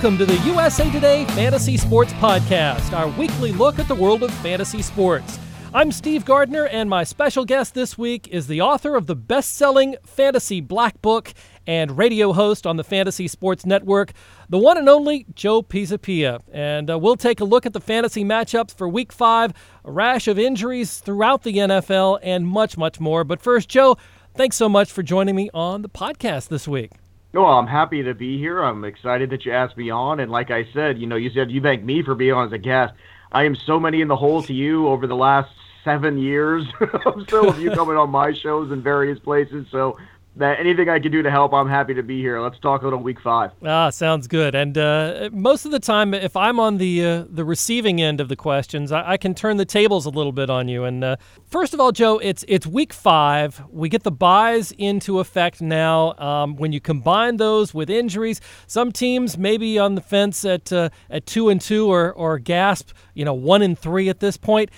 Welcome to the USA Today Fantasy Sports Podcast, our weekly look at the world of fantasy sports. I'm Steve Gardner, and my special guest this week is the author of the best selling Fantasy Black Book and radio host on the Fantasy Sports Network, the one and only Joe Pisapia. And uh, we'll take a look at the fantasy matchups for week five, a rash of injuries throughout the NFL, and much, much more. But first, Joe, thanks so much for joining me on the podcast this week. No, I'm happy to be here. I'm excited that you asked me on. And like I said, you know, you said you thank me for being on as a guest. I am so many in the hole to you over the last seven years of you coming on my shows in various places. So that anything I can do to help, I'm happy to be here. Let's talk a little week five. Ah, sounds good. And uh, most of the time, if I'm on the uh, the receiving end of the questions, I, I, can turn the tables a little bit on you. And uh, first of all, Joe, it's it's week five. We get the byes into effect now. Um, when you combine those with injuries, some teams may be on the fence at uh, at two and two or or gasp, you know, one and three at this point.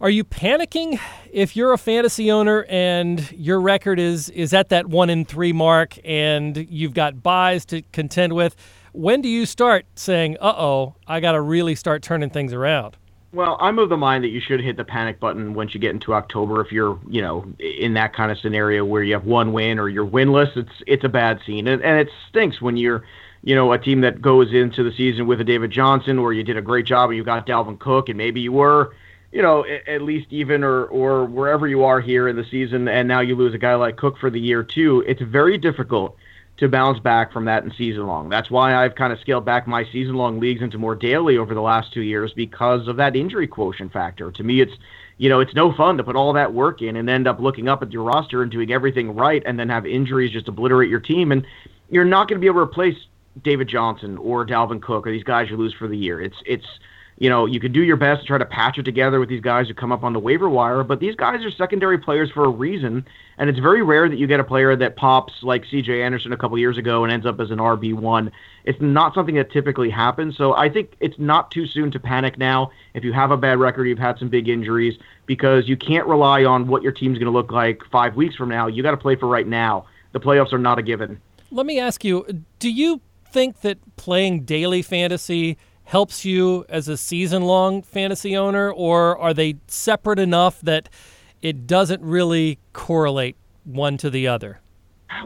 Are you panicking if you're a fantasy owner and your record is is at that one in three mark and you've got byes to contend with? When do you start saying, "Uh oh, I got to really start turning things around"? Well, I'm of the mind that you should hit the panic button once you get into October. If you're, you know, in that kind of scenario where you have one win or you're winless, it's it's a bad scene, and, and it stinks when you're you know, a team that goes into the season with a David Johnson where you did a great job and you got Dalvin Cook and maybe you were you know, at least even or or wherever you are here in the season, and now you lose a guy like Cook for the year too. It's very difficult to bounce back from that in season long. That's why I've kind of scaled back my season long leagues into more daily over the last two years because of that injury quotient factor. To me, it's you know, it's no fun to put all that work in and end up looking up at your roster and doing everything right and then have injuries just obliterate your team. And you're not going to be able to replace David Johnson or Dalvin Cook or these guys you lose for the year. It's it's you know, you can do your best to try to patch it together with these guys who come up on the waiver wire, but these guys are secondary players for a reason, and it's very rare that you get a player that pops like C.J. Anderson a couple years ago and ends up as an RB one. It's not something that typically happens, so I think it's not too soon to panic now. If you have a bad record, you've had some big injuries, because you can't rely on what your team's going to look like five weeks from now. You got to play for right now. The playoffs are not a given. Let me ask you: Do you think that playing daily fantasy helps you as a season long fantasy owner, or are they separate enough that it doesn't really correlate one to the other?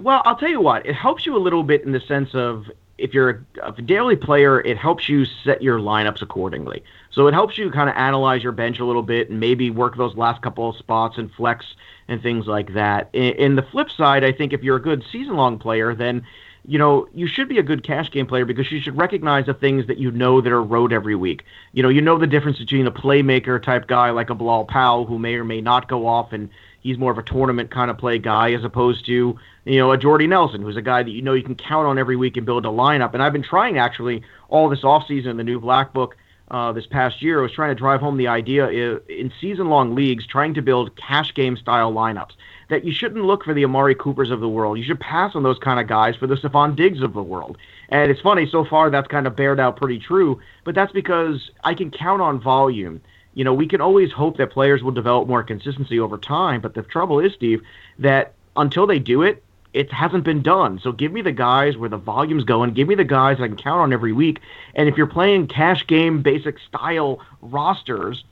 Well, I'll tell you what, it helps you a little bit in the sense of if you're a, daily player, it helps you set your lineups accordingly. So it helps you kind of analyze your bench a little bit and maybe work those last couple of spots and flex and things like that. In, in the flip side, I think if you're a good season long player, then you know, you should be a good cash game player because you should recognize the things that you know that are rode every week. You know, you know the difference between a playmaker type guy like a Bilal Powell who may or may not go off and he's more of a tournament kind of play guy as opposed to, you know, a Jordy Nelson who's a guy that you know you can count on every week and build a lineup. And I've been trying actually all this offseason in the new black book uh, this past year, I was trying to drive home the idea in season long leagues, trying to build cash game style lineups that you shouldn't look for the Amari Coopers of the world. You should pass on those kind of guys for the Stefon Diggs of the world. And it's funny, so far that's kind of bared out pretty true, but that's because I can count on volume. You know, we can always hope that players will develop more consistency over time, but the trouble is, Steve, that until they do it, it hasn't been done. So give me the guys where the volume's going. Give me the guys I can count on every week. And if you're playing cash game basic style rosters,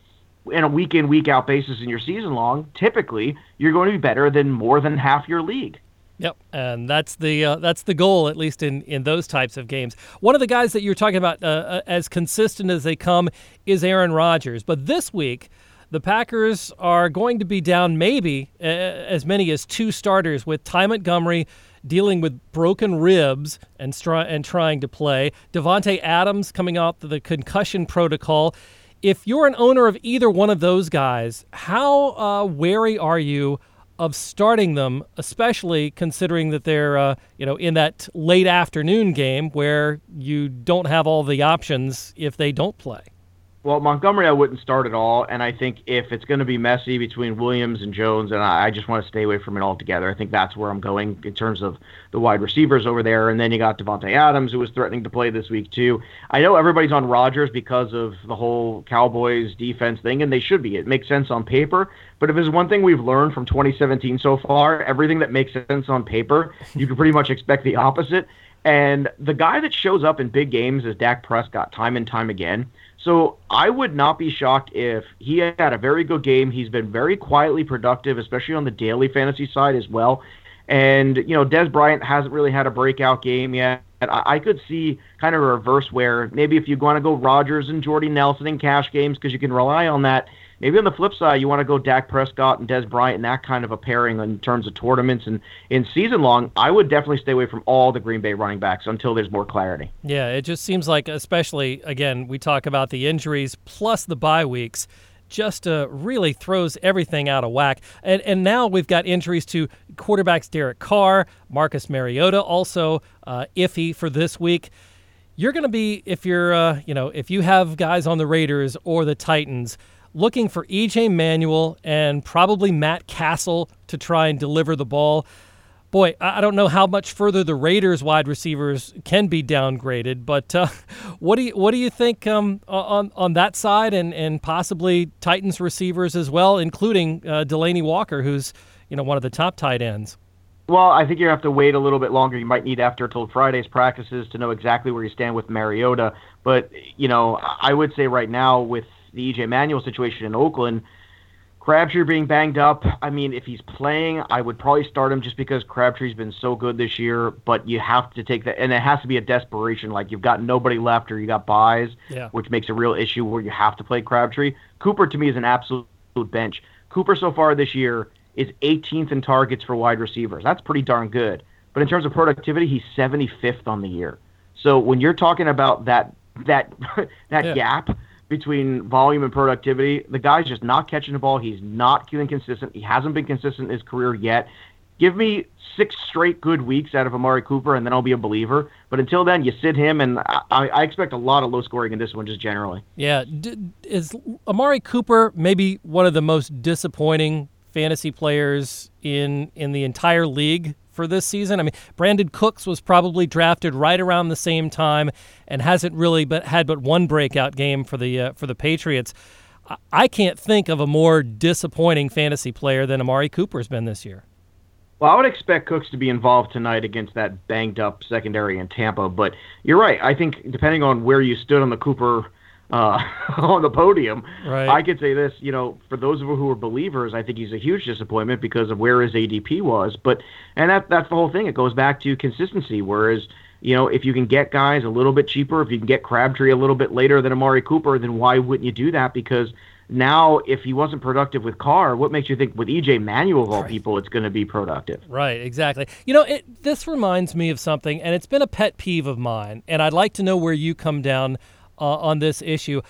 in a week in week out basis in your season long, typically you're going to be better than more than half your league. Yep, and that's the uh, that's the goal, at least in, in those types of games. One of the guys that you're talking about uh, uh as consistent as they come is Aaron Rodgers, but this week the Packers are going to be down maybe as many as two starters with Ty Montgomery dealing with broken ribs and, and trying to play. Davante Adams coming out the concussion protocol if you're an owner of either one of those guys, how uh, wary are you of starting them, especially considering that they're uh, you know in that late afternoon game where you don't have all the options if they don't play? Well, Montgomery, I wouldn't start at all, and I think if it's going to be messy between Williams and Jones, and I, I, just want to stay away from it altogether. I think that's where I'm going in terms of the wide receivers over there, and then you got Davante Adams, who was threatening to play this week too. I know everybody's on Rodgers because of the whole Cowboys defense thing, and they should be. It makes sense on paper, but if there's one thing we've learned from 2017 so far, everything that makes sense on paper, you can pretty much expect the opposite. And the guy that shows up in big games is Dak Prescott time and time again. So I would not be shocked if he had a very good game. He's been very quietly productive, especially on the daily fantasy side as well. And, you know, Dez Bryant hasn't really had a breakout game yet. I, could see kind of a reverse where maybe if you want to go Rodgers and Jordy Nelson in cash games because you can rely on that, maybe on the flip side, you want to go Dak Prescott and Dez Bryant and that kind of a pairing in terms of tournaments and in season long. I would definitely stay away from all the Green Bay running backs until there's more clarity. Yeah, it just seems like, especially again, we talk about the injuries plus the bye weeks. Just uh, really throws everything out of whack. And, and now we've got injuries to quarterbacks Derek Carr, Marcus Mariota, also uh, iffy for this week you're going to be if you're uh, you know if you have guys on the Raiders or the Titans looking for EJ Manuel and probably Matt Cassel to try and deliver the ball. Boy, I don't know how much further the Raiders wide receivers can be downgraded, but uh, what do you what do you think um, on on that side and and possibly Titans receivers as well, including uh, Delanie Walker, who's you know one of the top tight ends. Well, I think you have to wait a little bit longer. You might need after till Friday's practices to know exactly where you stand with Mariota. But you know, I would say right now with the EJ Manuel situation in Oakland. Crabtree being banged up. I mean, if he's playing, I would probably start him just because Crabtree's been so good this year. But you have to take that, and it has to be a desperation. Like you've got nobody left, or you got byes, yeah. which makes a real issue where you have to play Crabtree. Cooper to me is an absolute bench. Cooper so far this year is 18th in targets for wide receivers. That's pretty darn good. But in terms of productivity, he's 75th on the year. So when you're talking about that that that yeah. gap between volume and productivity. The guy's just not catching the ball. He's not feeling consistent. He hasn't been consistent in his career yet. Give me six straight good weeks out of Amari Cooper, and then I'll be a believer. But until then, you sit him, and I, I expect a lot of low scoring in this one, just generally. Yeah, is Amari Cooper maybe one of the most disappointing fantasy players in in the entire league for this season. I mean, Brandin Cooks was probably drafted right around the same time and hasn't really but had but one breakout game for the uh, for the Patriots. I can't think of a more disappointing fantasy player than Amari Cooper's been this year. Well, I would expect Cooks to be involved tonight against that banged up secondary in Tampa, but you're right. I think depending on where you stood on the Cooper uh, on the podium. Right. I could say this, you know, for those of you who are believers, I think he's a huge disappointment because of where his ADP was. But and that that's the whole thing. It goes back to consistency. Whereas you know, if you can get guys a little bit cheaper, if you can get Crabtree a little bit later than Amari Cooper, then why wouldn't you do that? Because now, if he wasn't productive with Carr, what makes you think with EJ Manuel of all right. people, it's going to be productive? Right, exactly. You know, it, this reminds me of something, and it's been a pet peeve of mine, and I'd like to know where you come down uh, on this issue.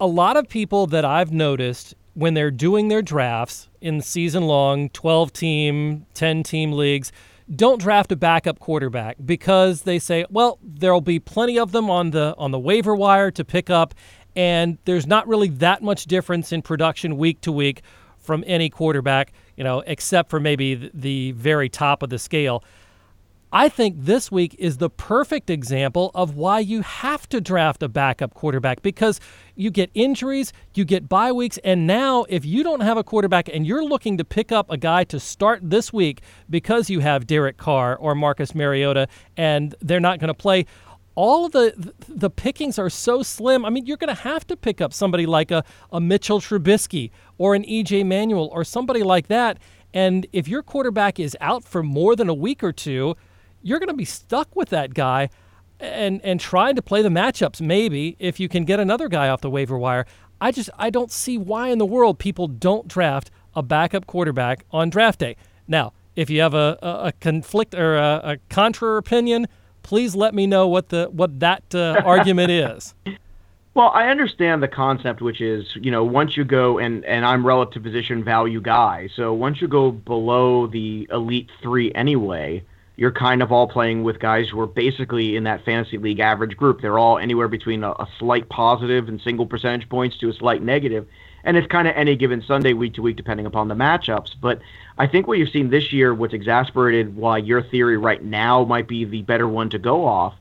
A lot of people that I've noticed when they're doing their drafts in season long 12 team, 10 team leagues, don't draft a backup quarterback because they say, well, there'll be plenty of them on the on the waiver wire to pick up and there's not really that much difference in production week to week from any quarterback, you know, except for maybe the very top of the scale. I think this week is the perfect example of why you have to draft a backup quarterback because you get injuries, you get bye weeks, and now if you don't have a quarterback and you're looking to pick up a guy to start this week because you have Derek Carr or Marcus Mariota and they're not going to play, all of the the pickings are so slim. I mean, you're going to have to pick up somebody like a, a Mitchell Trubisky or an EJ Manuel or somebody like that. And if your quarterback is out for more than a week or two, you're going to be stuck with that guy and and trying to play the matchups maybe if you can get another guy off the waiver wire. I just I don't see why in the world people don't draft a backup quarterback on draft day. Now, if you have a, a, a conflict or a, a contra opinion, please let me know what the what that uh, argument is. Well, I understand the concept, which is, you know, once you go and and I'm relative position value guy, so once you go below the elite three anyway, you're kind of all playing with guys who are basically in that fantasy league average group. They're all anywhere between a, a slight positive and single percentage points to a slight negative, and it's kind of any given Sunday, week to week, depending upon the matchups. But I think what you've seen this year, what's exasperated why your theory right now might be the better one to go off,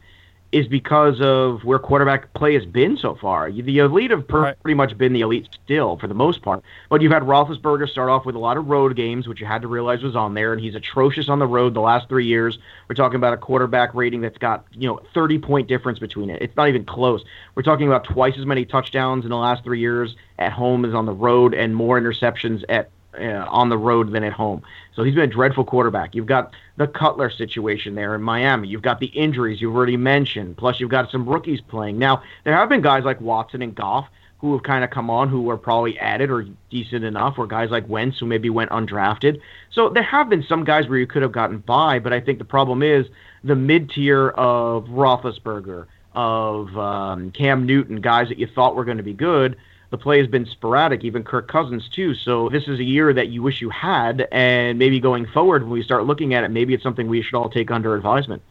is because of where quarterback play has been so far. The elite have pretty right. much been the elite still for the most part. But you've had Roethlisberger start off with a lot of road games, which you had to realize was on there, and he's atrocious on the road the last three years. We're talking about a quarterback rating that's got you know 30 point difference between it. It's not even close. We're talking about twice as many touchdowns in the last three years at home as on the road, and more interceptions at uh, on the road than at home. So he's been a dreadful quarterback. You've got the Cutler situation there in Miami. You've got the injuries you've already mentioned. Plus, you've got some rookies playing. Now, there have been guys like Watson and Goff who have kind of come on who were probably added or decent enough, or guys like Wentz who maybe went undrafted. So there have been some guys where you could have gotten by, but I think the problem is the mid tier of Roethlisberger, of um, Cam Newton, guys that you thought were going to be good the play has been sporadic, even Kirk Cousins too. So this is a year that you wish you had, and maybe going forward when we start looking at it, maybe it's something we should all take under advisement.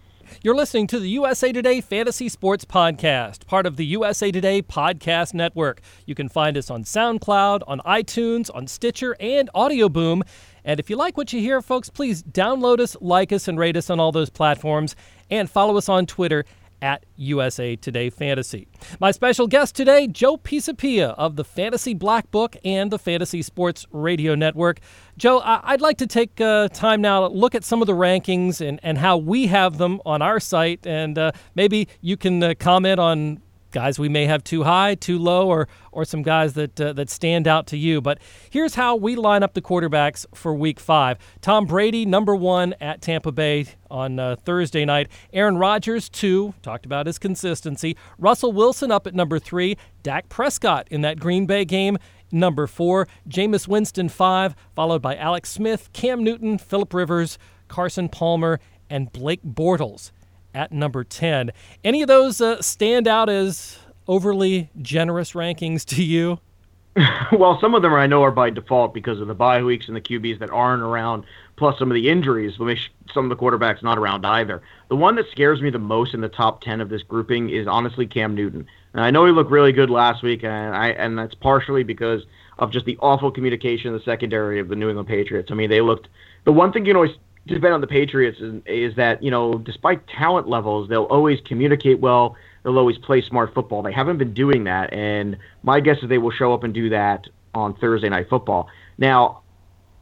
You're listening to the USA Today Fantasy Sports Podcast, part of the USA Today Podcast Network. You can find us on SoundCloud, on iTunes, on Stitcher, and Audio Boom. And if you like what you hear, folks, please download us, like us, and rate us on all those platforms, and follow us on Twitter at USA Today Fantasy. My special guest today, Joe Pisapia of the Fantasy Black Book and the Fantasy Sports Radio Network. Joe, I'd like to take uh, time now to look at some of the rankings and, and how we have them on our site, and uh, maybe you can uh, comment on guys we may have too high, too low, or or some guys that uh, that stand out to you. But here's how we line up the quarterbacks for Week Five: Tom Brady, number one at Tampa Bay on uh, Thursday night. Aaron Rodgers, two. Talked about his consistency. Russell Wilson up at number three. Dak Prescott in that Green Bay game. Number four, Jameis Winston, five, followed by Alex Smith, Cam Newton, Philip Rivers, Carson Palmer, and Blake Bortles at number 10. Any of those uh, stand out as overly generous rankings to you? well, some of them I know are by default because of the bye weeks and the QBs that aren't around, plus some of the injuries, some of the quarterbacks not around either. The one that scares me the most in the top 10 of this grouping is honestly Cam Newton. And I know he looked really good last week, and I and that's partially because of just the awful communication in the secondary of the New England Patriots. I mean, they looked. The one thing you can always depend on the Patriots is, is that you know despite talent levels, they'll always communicate well. They'll always play smart football. They haven't been doing that, and my guess is they will show up and do that on Thursday night football. Now,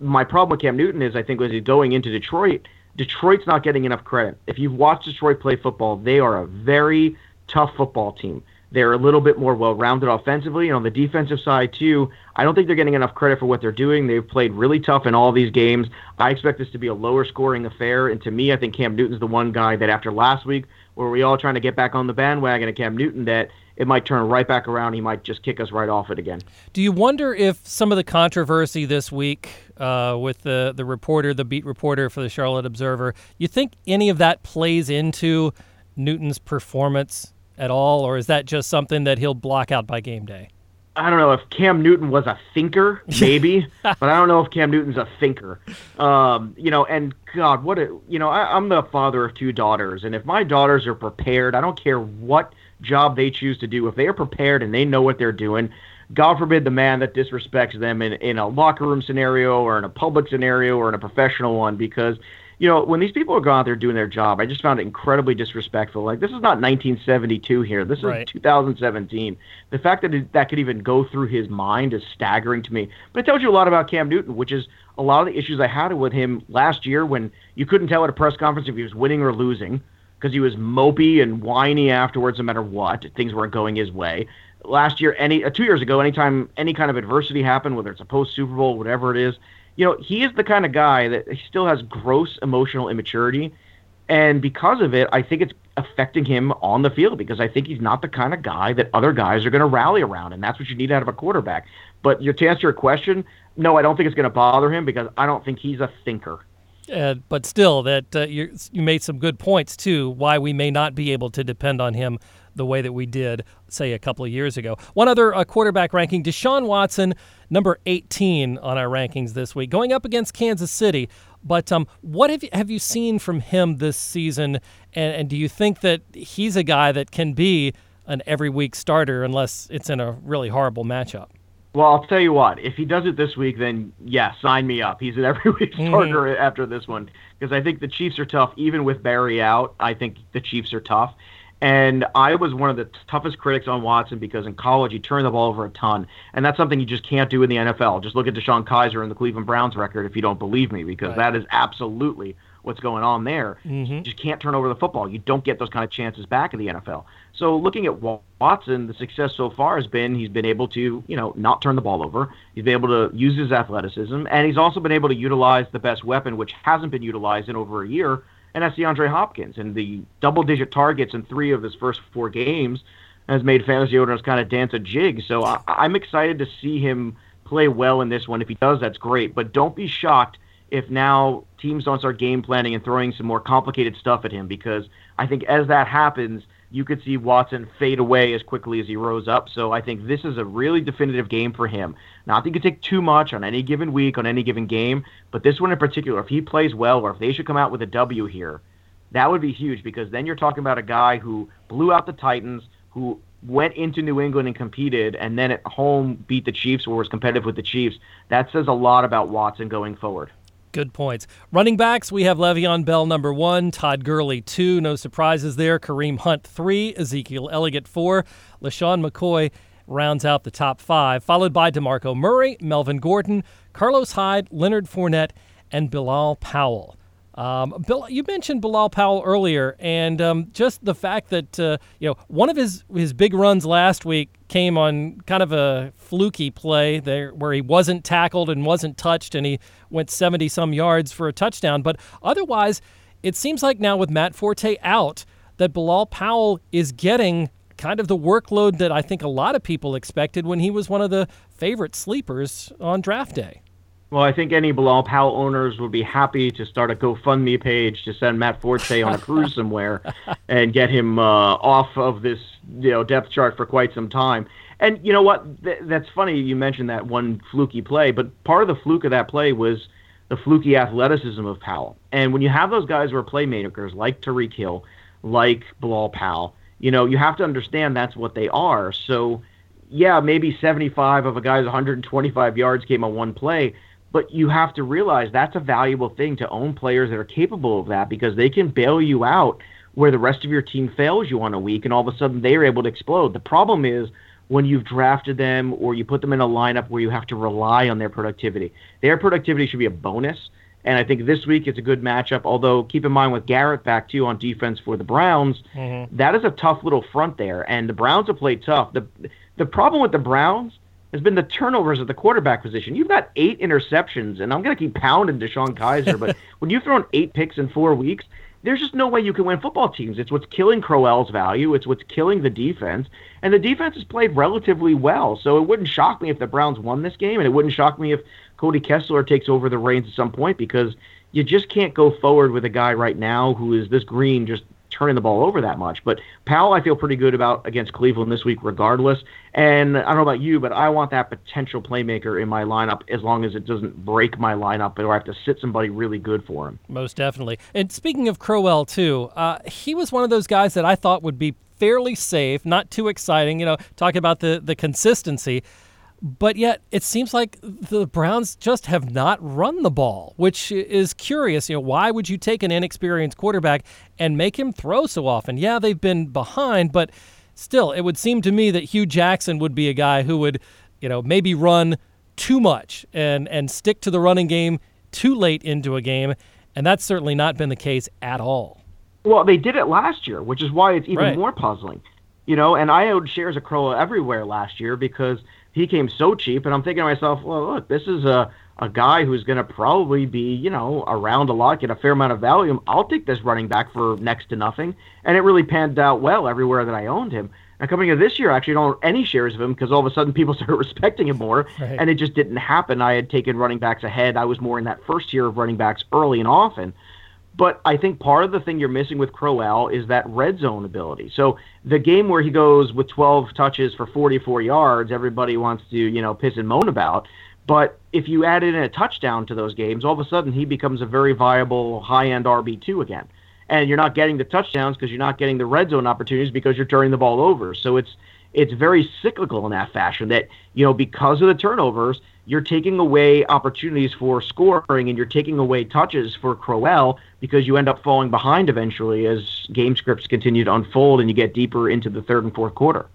my problem with Cam Newton is I think as he's going into Detroit, Detroit's not getting enough credit. If you've watched Detroit play football, they are a very tough football team. They're a little bit more well rounded offensively. And on the defensive side, too, I don't think they're getting enough credit for what they're doing. They've played really tough in all these games. I expect this to be a lower scoring affair. And to me, I think Cam Newton's the one guy that after last week, where we all trying to get back on the bandwagon of Cam Newton, that it might turn right back around. He might just kick us right off it again. Do you wonder if some of the controversy this week uh, with the the reporter, the beat reporter for the Charlotte Observer, you think any of that plays into Newton's performance at all, or is that just something that he'll block out by game day? I don't know if Cam Newton was a thinker, maybe, but I don't know if Cam Newton's a thinker. Um, you know, and God, what a you know, I, I'm the father of two daughters, and if my daughters are prepared, I don't care what job they choose to do. If they are prepared and they know what they're doing, God forbid the man that disrespects them in, in a locker room scenario or in a public scenario or in a professional one, because you know, when these people are going out there doing their job, I just found it incredibly disrespectful. Like, this is not 1972 here. This is right. 2017. The fact that it, that could even go through his mind is staggering to me. But it tells you a lot about Cam Newton, which is a lot of the issues I had with him last year when you couldn't tell at a press conference if he was winning or losing because he was mopey and whiny afterwards no matter what. Things weren't going his way. Last year, any uh, two years ago, anytime any kind of adversity happened, whether it's a post Super Bowl, whatever it is, you know, he is the kind of guy that still has gross emotional immaturity. And because of it, I think it's affecting him on the field because I think he's not the kind of guy that other guys are going to rally around. And that's what you need out of a quarterback. But to answer your question, no, I don't think it's going to bother him because I don't think he's a thinker. Uh, but still, that uh, you made some good points too. Why we may not be able to depend on him the way that we did, say, a couple of years ago. One other uh, quarterback ranking: Deshaun Watson, number 18 on our rankings this week, going up against Kansas City. But um, what have you, have you seen from him this season? And, and do you think that he's a guy that can be an every week starter unless it's in a really horrible matchup? Well, I'll tell you what. If he does it this week, then yeah, sign me up. He's an every week mm-hmm. starter mm-hmm. after this one because I think the Chiefs are tough. Even with Berry out, I think the Chiefs are tough. And I was one of the toughest critics on Watson because in college he turned the ball over a ton, and that's something you just can't do in the NFL. Just look at DeShone Kizer and the Cleveland Browns record if you don't believe me, because right. that is absolutely what's going on there. Mm-hmm. You just can't turn over the football. You don't get those kind of chances back in the NFL. So looking at Watson, the success so far has been he's been able to, you know, not turn the ball over. He's been able to use his athleticism, and he's also been able to utilize the best weapon, which hasn't been utilized in over a year, and that's DeAndre Hopkins. And the double-digit targets in three of his first four games has made fantasy owners kind of dance a jig. So I, I'm excited to see him play well in this one. If he does, that's great. But don't be shocked if now teams don't start game planning and throwing some more complicated stuff at him because I think as that happens, you could see Watson fade away as quickly as he rose up. So I think this is a really definitive game for him. Not that you could take too much on any given week, on any given game, but this one in particular, if he plays well or if they should come out with a W here, that would be huge because then you're talking about a guy who blew out the Titans, who went into New England and competed, and then at home beat the Chiefs or was competitive with the Chiefs. That says a lot about Watson going forward. Good points. Running backs, we have Le'Veon Bell number one, Todd Gurley two, no surprises there. Kareem Hunt three, Ezekiel Elliott four, LeSean McCoy rounds out the top five, followed by DeMarco Murray, Melvin Gordon, Carlos Hyde, Leonard Fournette, and Bilal Powell. Um, Bill, you mentioned Bilal Powell earlier, and um, just the fact that uh, you know one of his his big runs last week came on kind of a fluky play there, where he wasn't tackled and wasn't touched, and he went 70 some yards for a touchdown. But otherwise, it seems like now with Matt Forte out, that Bilal Powell is getting kind of the workload that I think a lot of people expected when he was one of the favorite sleepers on draft day. Well, I think any Bilal Powell owners would be happy to start a GoFundMe page to send Matt Forte on a cruise somewhere and get him uh, off of this you know depth chart for quite some time. And you know what? Th- that's funny you mentioned that one fluky play, but part of the fluke of that play was the fluky athleticism of Powell. And when you have those guys who are playmakers like Tyreek Hill, like Bilal Powell, you know you have to understand that's what they are. So yeah, maybe 75 of a guy's 125 yards came on one play but you have to realize that's a valuable thing to own players that are capable of that because they can bail you out where the rest of your team fails you on a week and all of a sudden they are able to explode. The problem is when you've drafted them or you put them in a lineup where you have to rely on their productivity. Their productivity should be a bonus. And I think this week it's a good matchup. Although keep in mind with Garrett back too on defense for the Browns, mm-hmm. that is a tough little front there. And the Browns have played tough. The the problem with the Browns has been the turnovers at the quarterback position. You've got eight interceptions, and I'm going to keep pounding DeShone Kizer, but when you've thrown eight picks in four weeks, there's just no way you can win football teams. It's what's killing Crowell's value. It's what's killing the defense. And the defense has played relatively well. So it wouldn't shock me if the Browns won this game, and it wouldn't shock me if Cody Kessler takes over the reins at some point because you just can't go forward with a guy right now who is this green just turning the ball over that much. But Powell, I feel pretty good about against Cleveland this week, regardless. And I don't know about you, but I want that potential playmaker in my lineup as long as it doesn't break my lineup or I have to sit somebody really good for him. Most definitely. And speaking of Crowell, too, uh, he was one of those guys that I thought would be fairly safe, not too exciting. You know, talking about the the consistency. But yet, it seems like the Browns just have not run the ball, which is curious. You know, why would you take an inexperienced quarterback and make him throw so often? Yeah, they've been behind, but still, it would seem to me that Hue Jackson would be a guy who would, you know, maybe run too much and and stick to the running game too late into a game, and that's certainly not been the case at all. Well, they did it last year, which is why it's even right. more puzzling. You know, and I owed shares of Crow everywhere last year because – he came so cheap, and I'm thinking to myself, well, look, this is a a guy who's going to probably be, you know, around a lot, get a fair amount of value. I'll take this running back for next to nothing, and it really panned out well everywhere that I owned him. And coming into this year, I actually don't own any shares of him because all of a sudden people started respecting him more, right. and it just didn't happen. I had taken running backs ahead. I was more in that first year of running backs early and often. But I think part of the thing you're missing with Crowell is that red zone ability. So the game where he goes with 12 touches for 44 yards, everybody wants to, you know, piss and moan about. But if you add in a touchdown to those games, all of a sudden he becomes a very viable high end RB2 again. And you're not getting the touchdowns because you're not getting the red zone opportunities because you're turning the ball over. So it's it's very cyclical in that fashion that, you know, because of the turnovers, you're taking away opportunities for scoring and you're taking away touches for Crowell because you end up falling behind eventually as game scripts continue to unfold and you get deeper into the third and fourth quarter.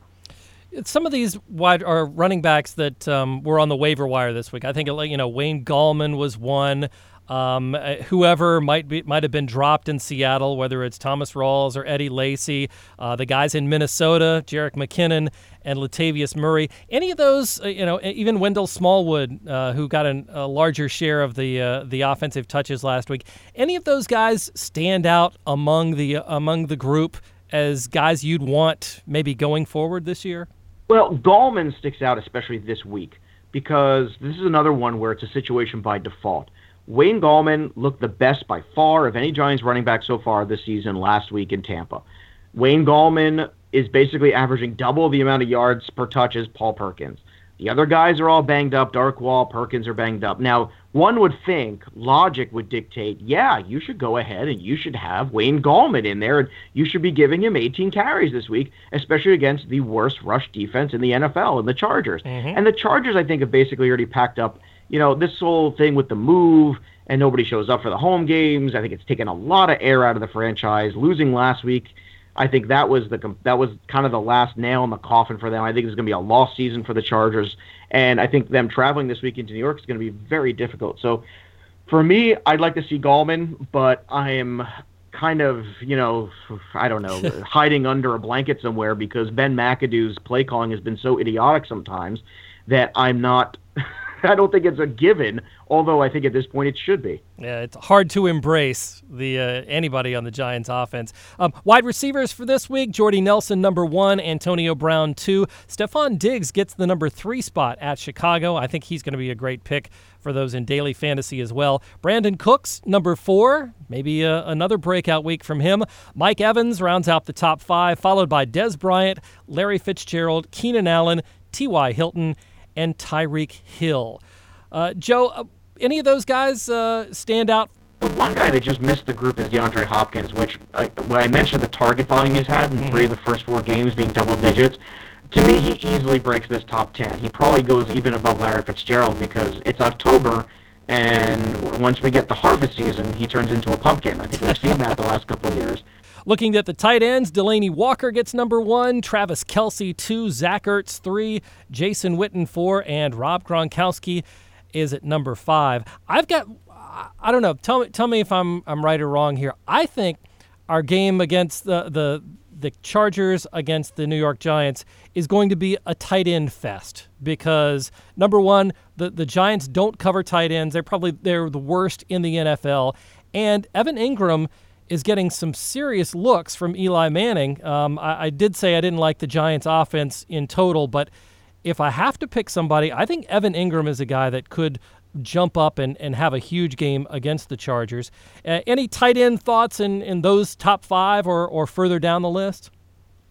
Some of these wide are running backs that um, were on the waiver wire this week. I think you know Wayne Gallman was one. Um, uh, whoever might be might have been dropped in Seattle, whether it's Thomas Rawls or Eddie Lacy, uh, the guys in Minnesota, Jerick McKinnon and Latavius Murray. Any of those, uh, you know, even Wendell Smallwood, uh, who got an, a larger share of the uh, the offensive touches last week. Any of those guys stand out among the among the group as guys you'd want maybe going forward this year? Well, Gallman sticks out especially this week because this is another one where it's a situation by default. Wayne Gallman looked the best by far of any Giants running back so far this season last week in Tampa. Wayne Gallman is basically averaging double the amount of yards per touch as Paul Perkins. The other guys are all banged up. Darkwa, Perkins are banged up. Now, one would think logic would dictate, yeah, you should go ahead and you should have Wayne Gallman in there, and you should be giving him 18 carries this week, especially against the worst rush defense in the NFL and the Chargers. Mm-hmm. And the Chargers, I think, have basically already packed up you know, this whole thing with the move and nobody shows up for the home games. I think it's taken a lot of air out of the franchise. Losing last week, I think that was the that was kind of the last nail in the coffin for them. I think it's going to be a lost season for the Chargers, and I think them traveling this week into New York is going to be very difficult. So, for me, I'd like to see Gallman, but I am kind of, you know, I don't know, hiding under a blanket somewhere because Ben McAdoo's play calling has been so idiotic sometimes that I'm not I don't think it's a given, although I think at this point it should be. Yeah, it's hard to embrace the uh, anybody on the Giants offense. Um, wide receivers for this week: Jordy Nelson, number one; Antonio Brown, two. Stefon Diggs gets the number three spot at Chicago. I think he's going to be a great pick for those in daily fantasy as well. Brandin Cooks, number four, maybe uh, another breakout week from him. Mike Evans rounds out the top five, followed by Dez Bryant, Larry Fitzgerald, Keenan Allen, T.Y. Hilton and Tyreek Hill. Uh, Joe, uh, any of those guys uh, stand out? The one guy that just missed the group is DeAndre Hopkins, which I, when I mentioned the target volume he's had in three of the first four games being double digits, to me he easily breaks this top ten. He probably goes even above Larry Fitzgerald because it's October, and once we get the harvest season, he turns into a pumpkin. I think we've seen that the last couple of years. Looking at the tight ends, Delanie Walker gets number one, Travis Kelce two, Zach Ertz three, Jason Witten four, and Rob Gronkowski is at number five. I've got, I don't know. Tell me, tell me if I'm I'm right or wrong here. I think our game against the the the Chargers against the New York Giants is going to be a tight end fest because number one, the, the Giants don't cover tight ends. They're probably they're the worst in the NFL. And Evan Engram is getting some serious looks from Eli Manning. Um, I, I, did say I didn't like the Giants' offense in total, but if I have to pick somebody, I think Evan Engram is a guy that could jump up and, and have a huge game against the Chargers. Uh, any tight end thoughts in, in those top five or, or further down the list?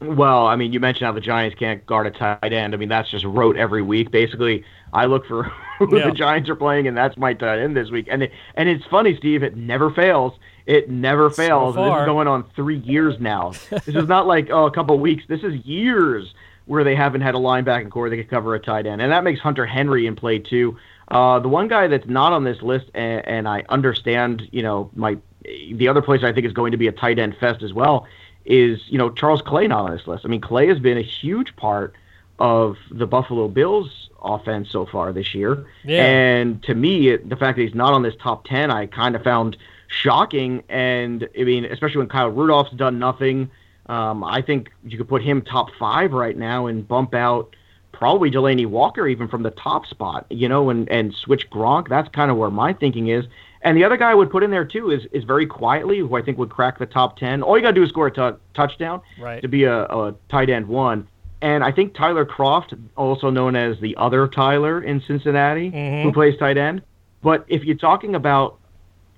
Well, I mean, you mentioned how the Giants can't guard a tight end. I mean, that's just rote every week. Basically, I look for who yeah. the Giants are playing, and that's my tight end this week. And it, and it's funny, Steve. It never fails. It never fails. So this is going on three years now. this is not like oh a couple weeks. This is years where they haven't had a linebacking corps that could cover a tight end, and that makes Hunter Henry in play too. Uh, the one guy that's not on this list, and, and I understand, you know, my the other place I think is going to be a tight end fest as well is you know Charles Clay not on this list. I mean Clay has been a huge part of the Buffalo Bills offense so far this year, yeah. and to me the fact that he's not on this top ten, I kind of found shocking. And I mean, especially when Kyle Rudolph's done nothing, um, I think you could put him top five right now and bump out probably Delanie Walker even from the top spot, you know, and and switch Gronk. That's kind of where my thinking is. And the other guy I would put in there too is is very quietly, who I think would crack the top ten. All you got to do is score a t- touchdown right. to be a, a tight end one. And I think Tyler Kroft, also known as the other Tyler in Cincinnati, mm-hmm. who plays tight end. But if you're talking about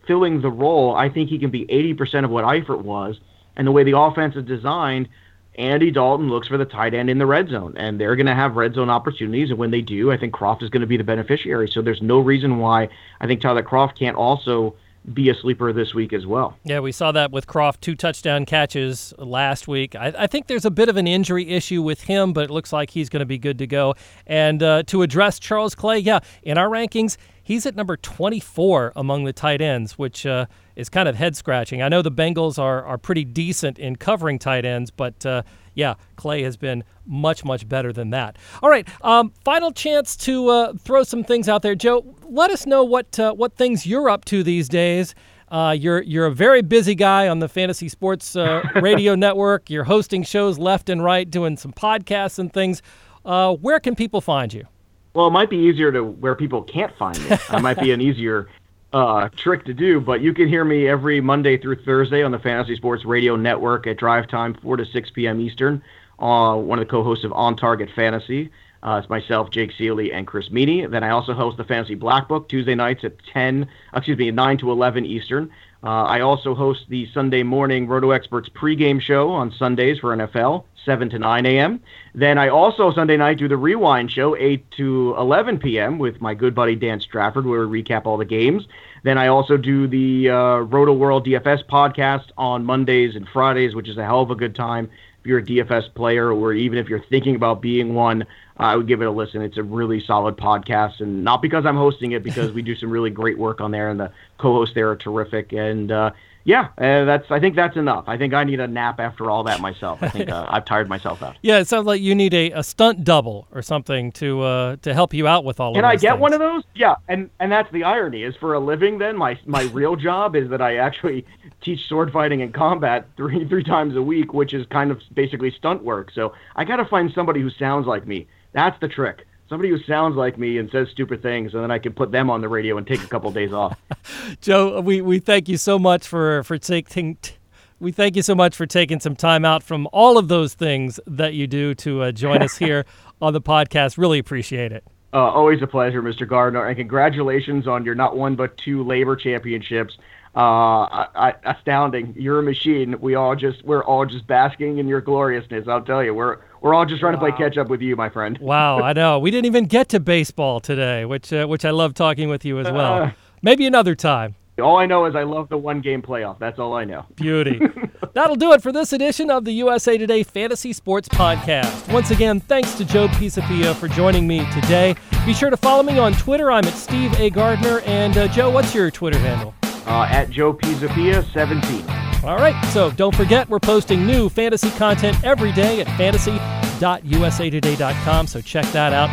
filling the role, I think he can be 80% of what Eifert was. And the way the offense is designed, Andy Dalton looks for the tight end in the red zone, and they're going to have red zone opportunities. And when they do, I think Kroft is going to be the beneficiary. So there's no reason why I think Tyler Kroft can't also be a sleeper this week as well. Yeah, we saw that with Kroft, two touchdown catches last week. I, I think there's a bit of an injury issue with him, but it looks like he's going to be good to go. And uh, to address Charles Clay, yeah, in our rankings, he's at number 24 among the tight ends, which uh, is kind of head scratching. I know the Bengals are, are pretty decent in covering tight ends, but uh, yeah, Clay has been much, much better than that. All right, um, final chance to uh, throw some things out there. Joe, let us know what, uh, what things you're up to these days. Uh, you're you're a very busy guy on the Fantasy Sports uh, Radio Network. You're hosting shows left and right, doing some podcasts and things. Uh, where can people find you? Well, it might be easier to where people can't find it might be an easier uh, trick to do, but you can hear me every Monday through Thursday on the Fantasy Sports Radio Network at drive time, 4 to 6 p.m. Eastern. Uh, one of the co hosts of On Target Fantasy. Uh, it's myself, Jake Ciely, and Chris Meaney. Then I also host the Fantasy Black Book Tuesday nights at 10, excuse me, 9 to 11 Eastern. Uh, I also host the Sunday morning Roto Experts pregame show on Sundays for NFL, 7 to 9 a.m. Then I also Sunday night do the Rewind show, 8 to 11 p.m. with my good buddy Dan Strafford, where we recap all the games. Then I also do the uh, Roto World DFS podcast on Mondays and Fridays, which is a hell of a good time if you're a DFS player or even if you're thinking about being one. I would give it a listen. It's a really solid podcast, and not because I'm hosting it, because we do some really great work on there, and the co-hosts there are terrific. And uh, yeah, uh, that's. I think that's enough. I think I need a nap after all that myself. I think uh, I've tired myself out. Yeah, it sounds like you need a, a stunt double or something to uh, to help you out with all. Can of I get things. one of those? Yeah, and and that's the irony is for a living. Then my my real job is that I actually teach sword fighting and combat three three times a week, which is kind of basically stunt work. So I got to find somebody who sounds like me. That's the trick. Somebody who sounds like me and says stupid things, and then I can put them on the radio and take a couple days off. Joe, we, we thank you so much for for taking. T- we thank you so much for taking some time out from all of those things that you do to uh, join us here on the podcast. Really appreciate it. Uh, always a pleasure, Mr. Gardner, and congratulations on your not one but two LABR championships. Uh, I, I, astounding! You're a machine. We all just we're all just basking in your gloriousness. I'll tell you, we're we're all just trying to play catch up with you, my friend. Wow, I know. We didn't even get to baseball today, which uh, which I love talking with you as well. Uh. Maybe another time. All I know is I love the one game playoff. That's all I know. Beauty. That'll do it for this edition of the USA Today Fantasy Sports Podcast. Once again, thanks to Joe Pisapia for joining me today. Be sure to follow me on Twitter. I'm at Steve A. Gardner. And uh, Joe, what's your Twitter handle? Uh, at Joe Pisapia 17. All right, so don't forget we're posting new fantasy content every day at fantasy.usatoday.com, so check that out.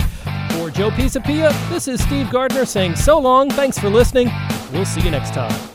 For Joe Pisapia, this is Steve Gardner saying so long, thanks for listening. We'll see you next time.